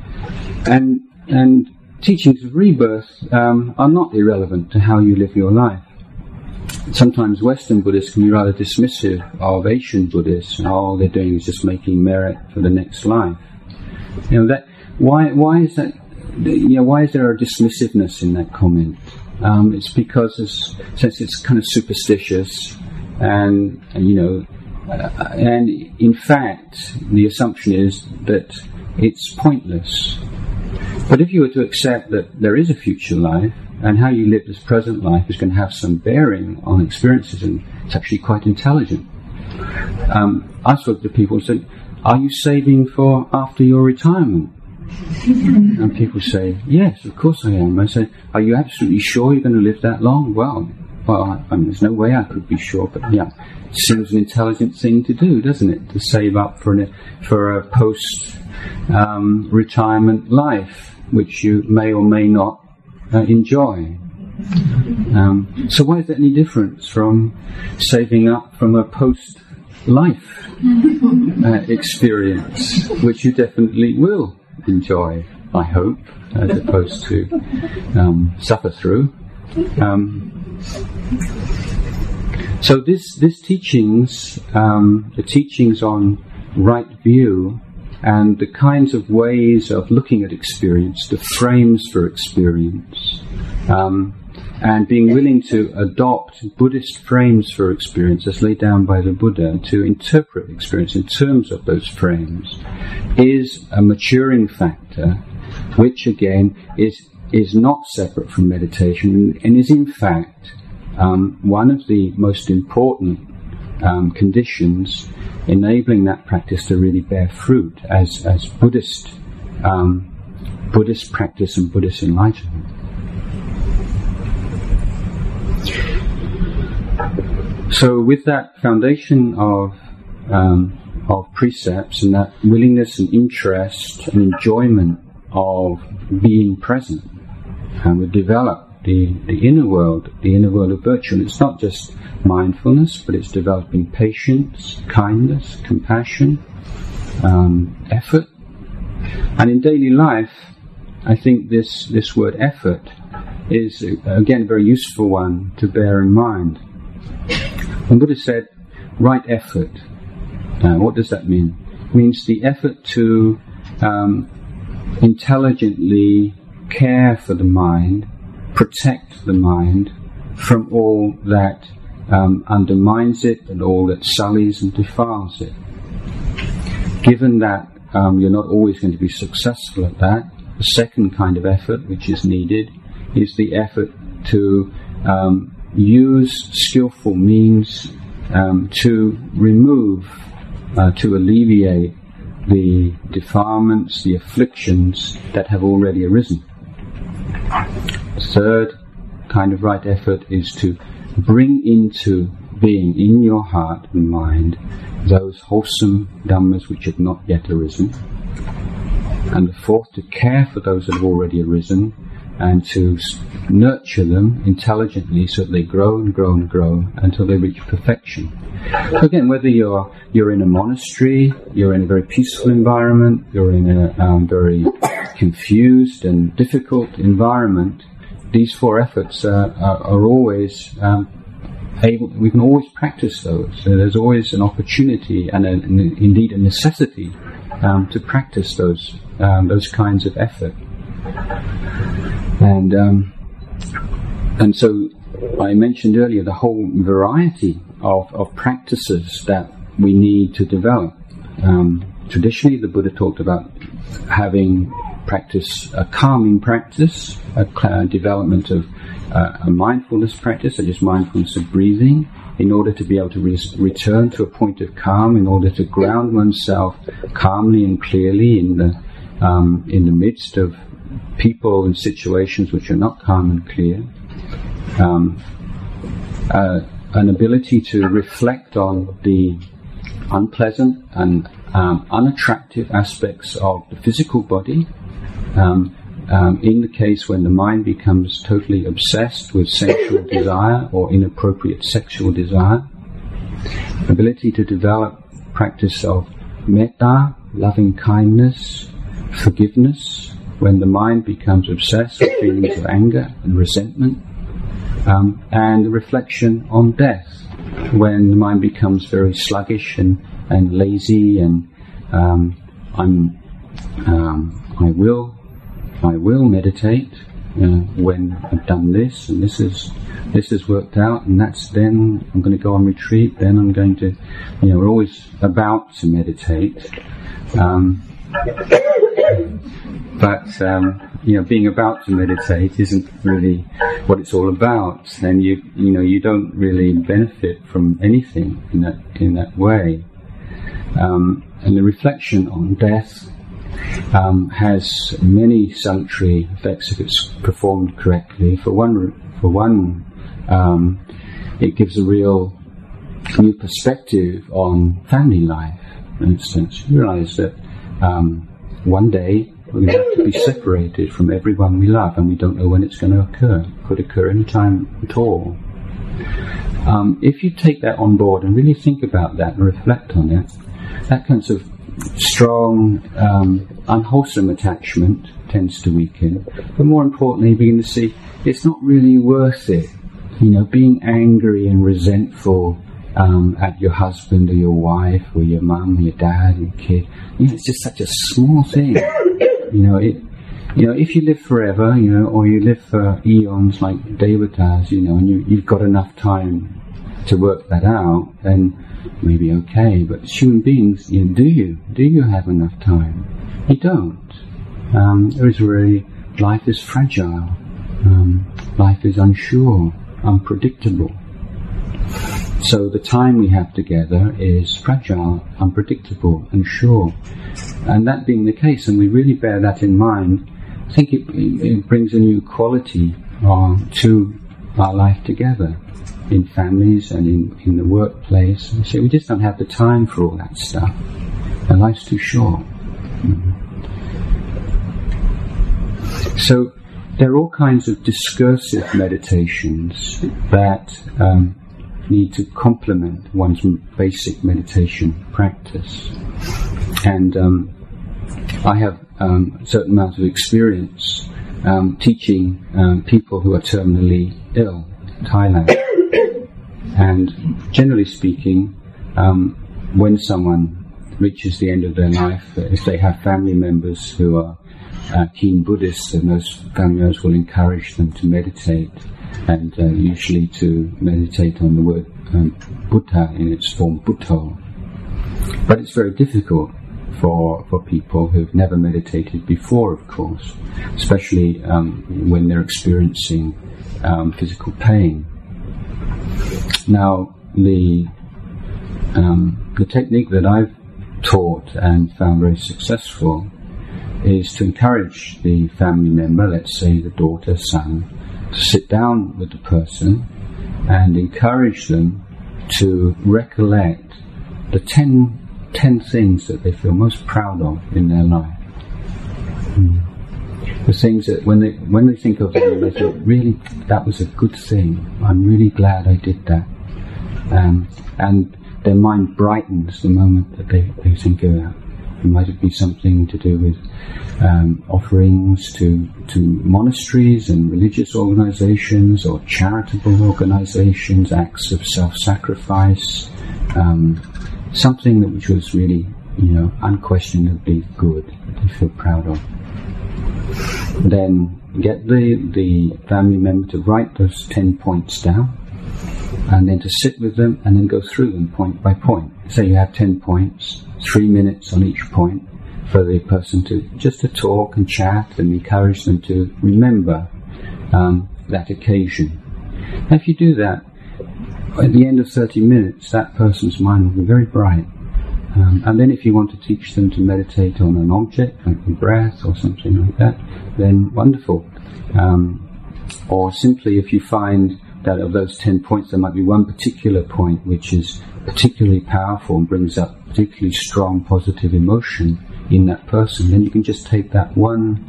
and, and teachings of rebirth um, are not irrelevant to how you live your life. Sometimes Western Buddhists can be rather dismissive of Asian Buddhists, and all they're doing is just making merit for the next life. You know that why why is that you know, why is there a dismissiveness in that comment? Um, it's because it's, since it's kind of superstitious, and, and you know, uh, and in fact, the assumption is that it's pointless. But if you were to accept that there is a future life, and how you live this present life is going to have some bearing on experiences, and it's actually quite intelligent. Um, I spoke to people and said, "Are you saving for after your retirement?" and people say, Yes, of course I am. I say, Are you absolutely sure you're going to live that long? Well, well, I mean, there's no way I could be sure, but yeah, it seems an intelligent thing to do, doesn't it? To save up for an, for a post um, retirement life, which you may or may not uh, enjoy. Um, so why is that any difference from saving up from a post life uh, experience, which you definitely will enjoy, I hope, as opposed to um, suffer through. Um, so this this teachings, um, the teachings on right view, and the kinds of ways of looking at experience, the frames for experience, um, and being willing to adopt Buddhist frames for experience as laid down by the Buddha to interpret experience in terms of those frames is a maturing factor, which again is is not separate from meditation and is in fact um, one of the most important um, conditions enabling that practice to really bear fruit as as Buddhist um, Buddhist practice and Buddhist enlightenment. So, with that foundation of um, of precepts and that willingness and interest and enjoyment of being present, and we develop the, the inner world, the inner world of virtue. And it's not just mindfulness, but it's developing patience, kindness, compassion, um, effort. And in daily life, I think this, this word effort is, again, a very useful one to bear in mind. When Buddha said, right effort, uh, what does that mean? It means the effort to um, intelligently care for the mind, protect the mind from all that um, undermines it and all that sullies and defiles it. Given that um, you're not always going to be successful at that, the second kind of effort which is needed is the effort to um, use skillful means um, to remove, uh, to alleviate the defilements, the afflictions that have already arisen. Third kind of right effort is to bring into being in your heart and mind those wholesome dhammas which have not yet arisen. And the fourth, to care for those that have already arisen and to nurture them intelligently so that they grow and grow and grow until they reach perfection. So again, whether you're you're in a monastery, you're in a very peaceful environment, you're in a um, very confused and difficult environment, these four efforts uh, are, are, always um, able. We can always practice those. So there's always an opportunity and, a, and indeed a necessity um, to practice those um, those kinds of effort. And um, and so I mentioned earlier the whole variety of, of practices that we need to develop. Um, traditionally, the Buddha talked about having practice a calming practice, a development of uh, a mindfulness practice, such as mindfulness of breathing, in order to be able to re- return to a point of calm, in order to ground oneself calmly and clearly in the um, in the midst of people and situations which are not calm and clear. Um, uh, an ability to reflect on the unpleasant and um, unattractive aspects of the physical body. Um, um, in the case when the mind becomes totally obsessed with sensual desire or inappropriate sexual desire, ability to develop practice of metta, loving kindness, forgiveness, when the mind becomes obsessed with feelings of anger and resentment, um, and reflection on death, when the mind becomes very sluggish and, and lazy, and um, I'm, um, I will, I will meditate uh, when I've done this, and this is this has worked out, and that's then I'm going to go on retreat. Then I'm going to, you know, we're always about to meditate. Um, but um, you know, being about to meditate isn't really what it's all about. Then you you know you don't really benefit from anything in that in that way. Um, and the reflection on death um, has many salutary effects if it's performed correctly. For one, for one, um, it gives a real new perspective on family life. For instance, you realize that um, one day we have to be separated from everyone we love, and we don't know when it's going to occur. It could occur any time at all. Um, if you take that on board and really think about that and reflect on it, that kind of strong, um, unwholesome attachment tends to weaken. But more importantly, you begin to see it's not really worth it. You know, being angry and resentful um, at your husband or your wife or your mum or your dad or your kid. You know, it's just such a small thing. You know, it, you know, if you live forever, you know, or you live for eons like devatas, you know, and you, you've got enough time to work that out, then maybe okay. But human beings, you know, do you? Do you have enough time? You don't. Um, there is really, life is fragile. Um, life is unsure, unpredictable. So the time we have together is fragile, unpredictable, unsure. And that being the case, and we really bear that in mind, I think it, it brings a new quality uh, to our life together in families and in, in the workplace. So we just don't have the time for all that stuff. And life's too short. Mm-hmm. So there are all kinds of discursive meditations that um, need to complement one's basic meditation practice. And um, I have um, a certain amount of experience um, teaching um, people who are terminally ill in Thailand. And generally speaking, um, when someone reaches the end of their life, if they have family members who are uh, keen Buddhists, then those family members will encourage them to meditate, and uh, usually to meditate on the word um, Buddha in its form Buddho. But it's very difficult for, for people who've never meditated before, of course, especially um, when they're experiencing um, physical pain. Now, the um, the technique that I've taught and found very successful is to encourage the family member, let's say the daughter, son, to sit down with the person and encourage them to recollect the ten, ten things that they feel most proud of in their life. The things that when they when they think of them, they think, really, that was a good thing. I'm really glad I did that. Um, and their mind brightens the moment that they, they think of that. It might be something to do with um, offerings to, to monasteries and religious organizations or charitable organizations, acts of self-sacrifice, um, something that which was really, you know, unquestionably good, that they feel proud of. Then get the, the family member to write those 10 points down and then to sit with them and then go through them point by point. Say you have 10 points, three minutes on each point for the person to just to talk and chat and encourage them to remember um, that occasion. Now, if you do that, at the end of 30 minutes, that person's mind will be very bright. Um, and then if you want to teach them to meditate on an object, like the breath or something like that, then wonderful. Um, or simply if you find that of those 10 points, there might be one particular point which is particularly powerful and brings up particularly strong positive emotion in that person, then you can just take that one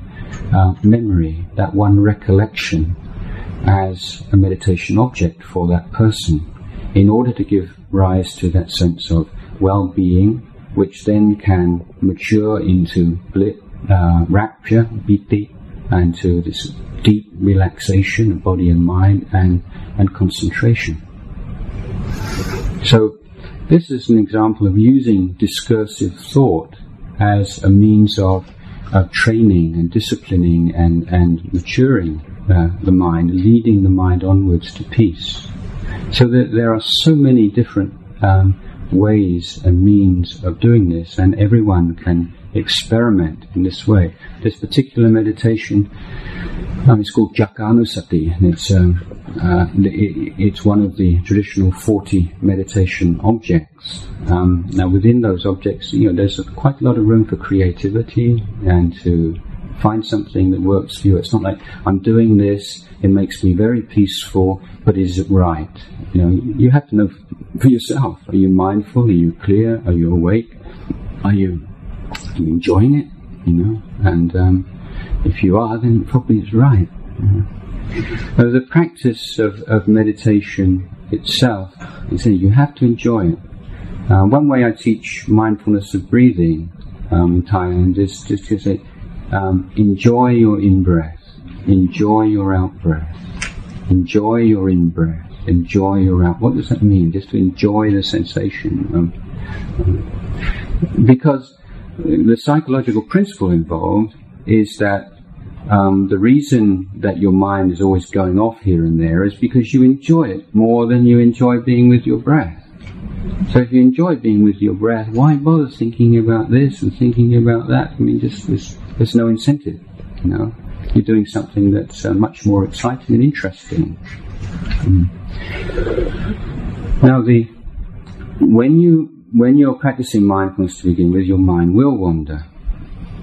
uh, memory, that one recollection, as a meditation object for that person, in order to give rise to that sense of well-being, which then can mature into uh, rapture, piti, and to this deep relaxation of body and mind and, and concentration. So, this is an example of using discursive thought as a means of, of training and disciplining and, and maturing uh, the mind, leading the mind onwards to peace. So that there are so many different um, ways and means of doing this, and everyone can experiment in this way. This particular meditation um, is called Caganusati, and it's um, uh, it, it's one of the traditional 40 meditation objects. Um, now, within those objects, you know, there's quite a lot of room for creativity and to find something that works for you. It's not like I'm doing this; it makes me very peaceful, but is it right? You know, you have to know for yourself: Are you mindful? Are you clear? Are you awake? Are you, are you enjoying it? You know, and um, if you are, then probably it's right. Uh, the practice of, of meditation itself is you have to enjoy it. Uh, one way I teach mindfulness of breathing um, in Thailand is just to say, um, enjoy your in breath, enjoy your out breath, enjoy your in breath, enjoy your out. What does that mean? Just to enjoy the sensation. Um, because the psychological principle involved is that um, the reason that your mind is always going off here and there is because you enjoy it more than you enjoy being with your breath. So if you enjoy being with your breath, why bother thinking about this and thinking about that? I mean, just there's, there's no incentive, you know. You're doing something that's uh, much more exciting and interesting. Mm. Now, the when you when you're practicing mindfulness to begin with, your mind will wander.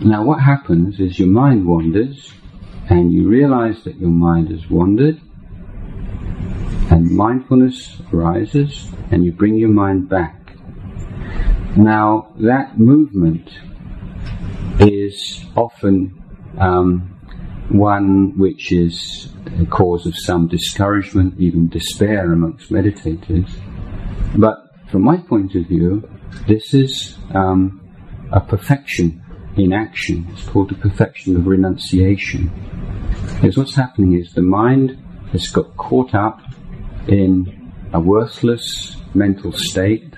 Now, what happens is your mind wanders, and you realize that your mind has wandered, and mindfulness arises, and you bring your mind back. Now, that movement is often um, one which is a cause of some discouragement, even despair amongst meditators. But from my point of view, this is um, a perfection in action. It's called the perfection of renunciation. Because what's happening is the mind has got caught up in a worthless mental state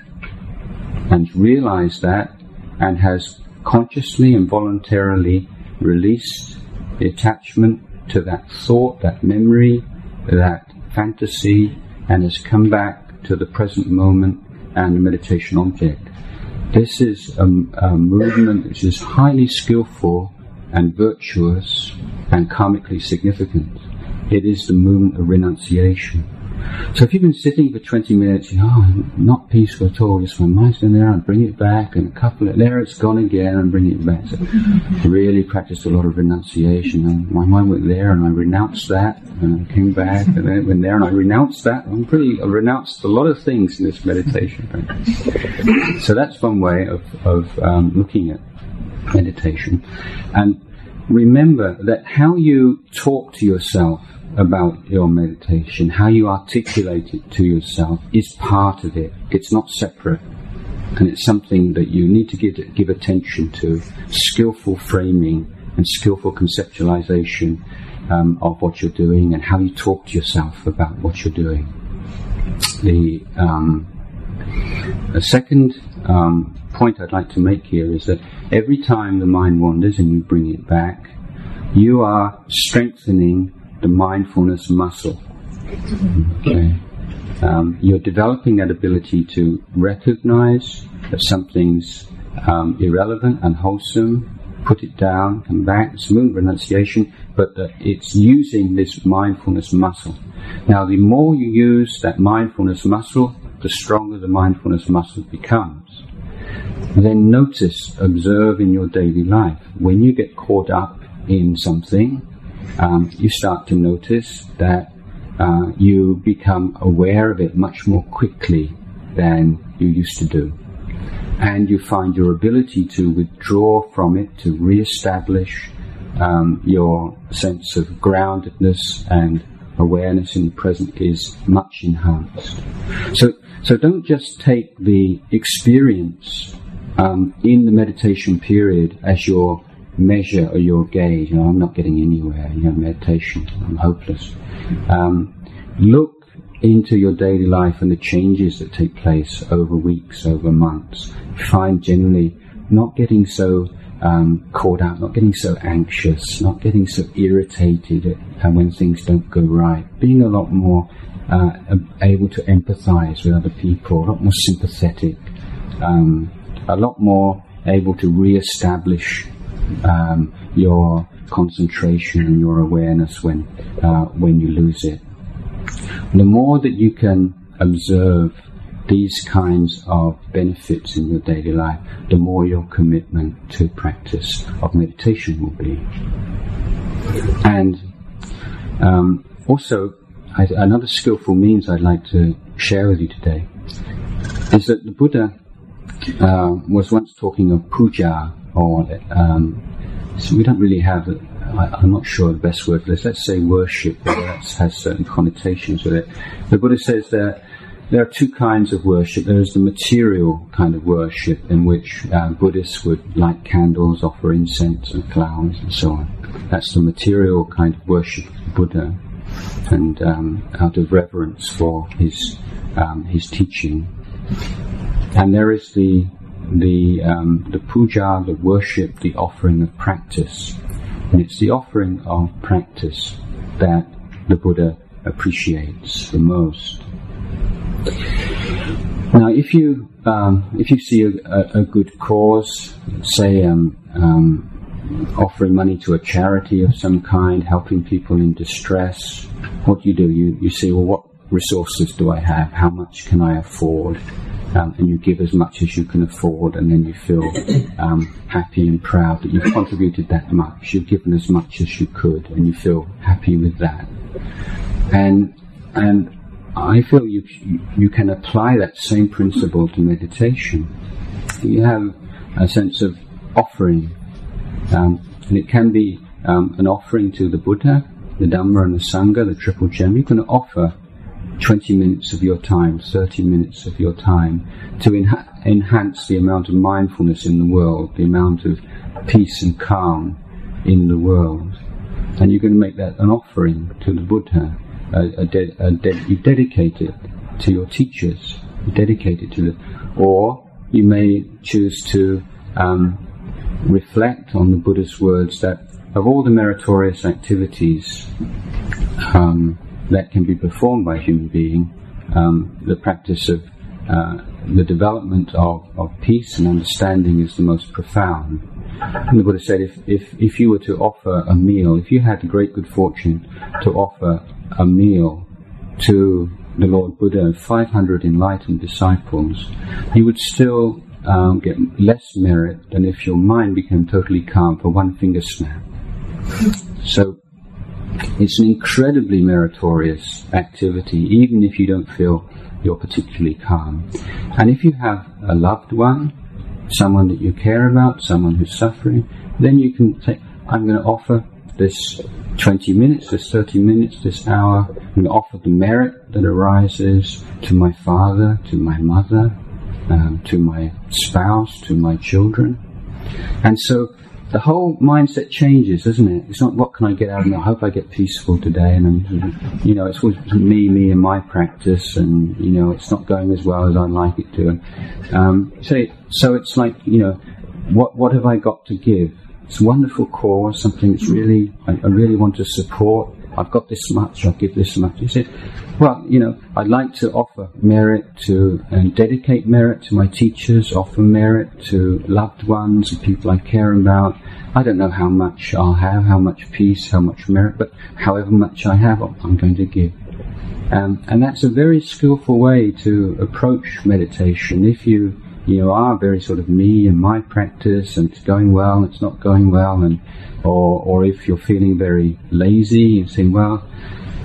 and realized that and has consciously and voluntarily released the attachment to that thought, that memory, that fantasy, and has come back to the present moment and the meditation object. This is a, a movement which is highly skillful and virtuous and karmically significant. It is the movement of renunciation. So if you've been sitting for 20 minutes, you know, oh, not peaceful at all, just my mind's there, and bring it back, and a couple of, there it's gone again, and bring it back. So really practiced a lot of renunciation, and my mind went there, and I renounced that, and I came back, and then it went there, and I renounced that. I'm pretty, I renounced a lot of things in this meditation practice. so that's one way of, of um, looking at meditation. And remember that how you talk to yourself about your meditation, how you articulate it to yourself is part of it. It's not separate. And it's something that you need to give, give attention to. Skillful framing and skillful conceptualization um, of what you're doing and how you talk to yourself about what you're doing. The, um, the second um, point I'd like to make here is that every time the mind wanders and you bring it back, you are strengthening the mindfulness muscle. Okay. Um, you're developing that ability to recognize that something's um, irrelevant, unwholesome, put it down, come back, smooth renunciation, but that it's using this mindfulness muscle. Now, the more you use that mindfulness muscle, the stronger the mindfulness muscle becomes. Then notice, observe in your daily life. When you get caught up in something, um, you start to notice that uh, you become aware of it much more quickly than you used to do. And you find your ability to withdraw from it, to re-establish um, your sense of groundedness and awareness in the present is much enhanced. So, so don't just take the experience um, in the meditation period as your measure or your gauge. You know, I'm not getting anywhere. You know, meditation. I'm hopeless. Um, look into your daily life and the changes that take place over weeks, over months. Find generally not getting so um, caught out, not getting so anxious, not getting so irritated at, when things don't go right. Being a lot more uh, able to empathize with other people, a lot more sympathetic, um, a lot more able to re-establish um, your concentration and your awareness when uh, when you lose it. The more that you can observe these kinds of benefits in your daily life, the more your commitment to practice of meditation will be. And um, also, I, another skillful means I'd like to share with you today is that the Buddha uh, was once talking of puja or um, so we don't really have. I, am not sure the best word for this. Let's say worship, that has certain connotations with it. The Buddha says that there are two kinds of worship. There is the material kind of worship in which uh, Buddhists would light candles, offer incense and flowers and so on. That's the material kind of worship of the Buddha, and um, out of reverence for his um, his teaching. And there is the the um, the puja, the worship, the offering of practice, and it's the offering of practice that the Buddha appreciates the most. Now, if you um, if you see a, a, a good cause, say um, um, offering money to a charity of some kind, helping people in distress, what do you do? You you see, well, what resources do I have? How much can I afford? Um, and you give as much as you can afford, and then you feel um, happy and proud that you've contributed that much. You've given as much as you could, and you feel happy with that. And and I feel you you can apply that same principle to meditation. You have a sense of offering, um, and it can be um, an offering to the Buddha, the Dhamma, and the Sangha, the Triple Gem. You can offer 20 minutes of your time, 30 minutes of your time to enha- enhance the amount of mindfulness in the world, the amount of peace and calm in the world. And you're going to make that an offering to the Buddha. A, a de- a de- you dedicate it to your teachers. You dedicate it to the, or you may choose to um, reflect on the Buddha's words that of all the meritorious activities um, that can be performed by a human being, um, the practice of uh, the development of, of peace and understanding is the most profound. And the Buddha said, if, if, if you were to offer a meal, if you had the great good fortune to offer a meal to the Lord Buddha and 500 enlightened disciples, you would still um, get less merit than if your mind became totally calm for one finger snap. So it's an incredibly meritorious activity, even if you don't feel you're particularly calm. And if you have a loved one, someone that you care about, someone who's suffering, then you can say, I'm going to offer this 20 minutes, this 30 minutes, this hour, to offer the merit that arises to my father, to my mother, um, to my spouse, to my children. And so the whole mindset changes, doesn't it? It's not what can I get out of it. I hope I get peaceful today, and you know, it's always me, me, and my practice, and you know, it's not going as well as I'd like it to. Um, so, so it's like you know, what what have I got to give? It's a wonderful cause, something that's really I, I really want to support. I've got this much, I'll give this much. He said, well, you know, I'd like to offer merit to and dedicate merit to my teachers, offer merit to loved ones and people I care about. I don't know how much I'll have, how much peace, how much merit, but however much I have, I'm going to give. Um, and that's a very skillful way to approach meditation. If you you are very sort of me and my practice, and it's going well, and it's not going well, and or or if you're feeling very lazy, you're saying, well,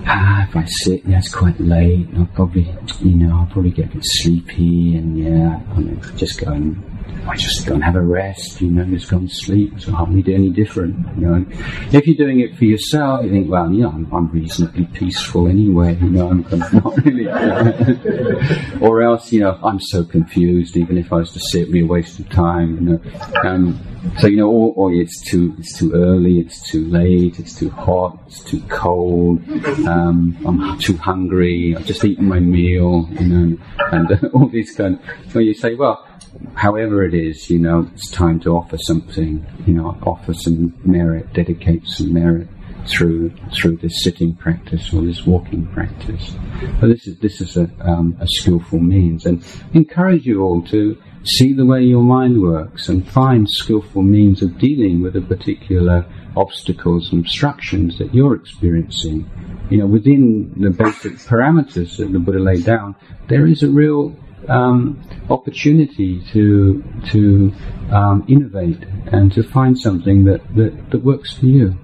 ah, if I sit, yeah, it's quite late. I'll probably, you know, I'll probably get a bit sleepy, and yeah, I'm just going I just don't have a rest, you know, just go and sleep. So don't do any different, you know. If you're doing it for yourself, you think, well, you know, I'm, I'm reasonably peaceful anyway, you know, I'm, I'm not really. or else, you know, I'm so confused, even if I was to sit, it'd be a waste of time, you know. Um, so you know, or, or, it's too it's too early, it's too late, it's too hot, it's too cold. Um, I'm too hungry. I've just eaten my meal, you know, and all these kind. Of, so you say, well, however it is, you know, it's time to offer something, you know, offer some merit, dedicate some merit through through this sitting practice or this walking practice. But this is this is a, um, a skillful means, and encourage you all to see the way your mind works and find skillful means of dealing with the particular obstacles and obstructions that you're experiencing. You know, within the basic parameters that the Buddha laid down, there is a real um, opportunity to to um, innovate and to find something that, that, that works for you.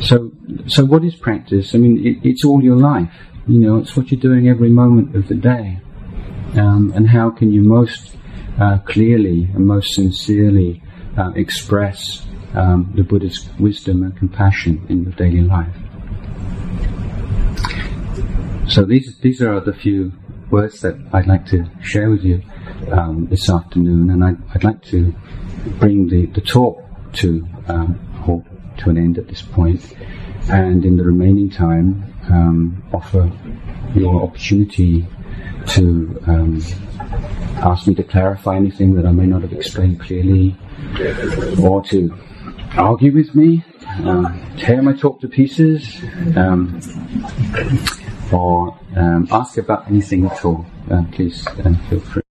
So, so what is practice? I mean, it, it's all your life. You know, it's what you're doing every moment of the day. Um, and how can you most uh, clearly and most sincerely uh, express um, the Buddha's wisdom and compassion in your daily life? So these these are the few words that I'd like to share with you um, this afternoon, and I'd, I'd, like to bring the, the talk to um, to an end at this point, and in the remaining time, um, offer your opportunity to um, ask me to clarify anything that I may not have explained clearly, or to argue with me, um, tear my talk to pieces, um, or um, ask about anything at all, uh, please uh, feel free.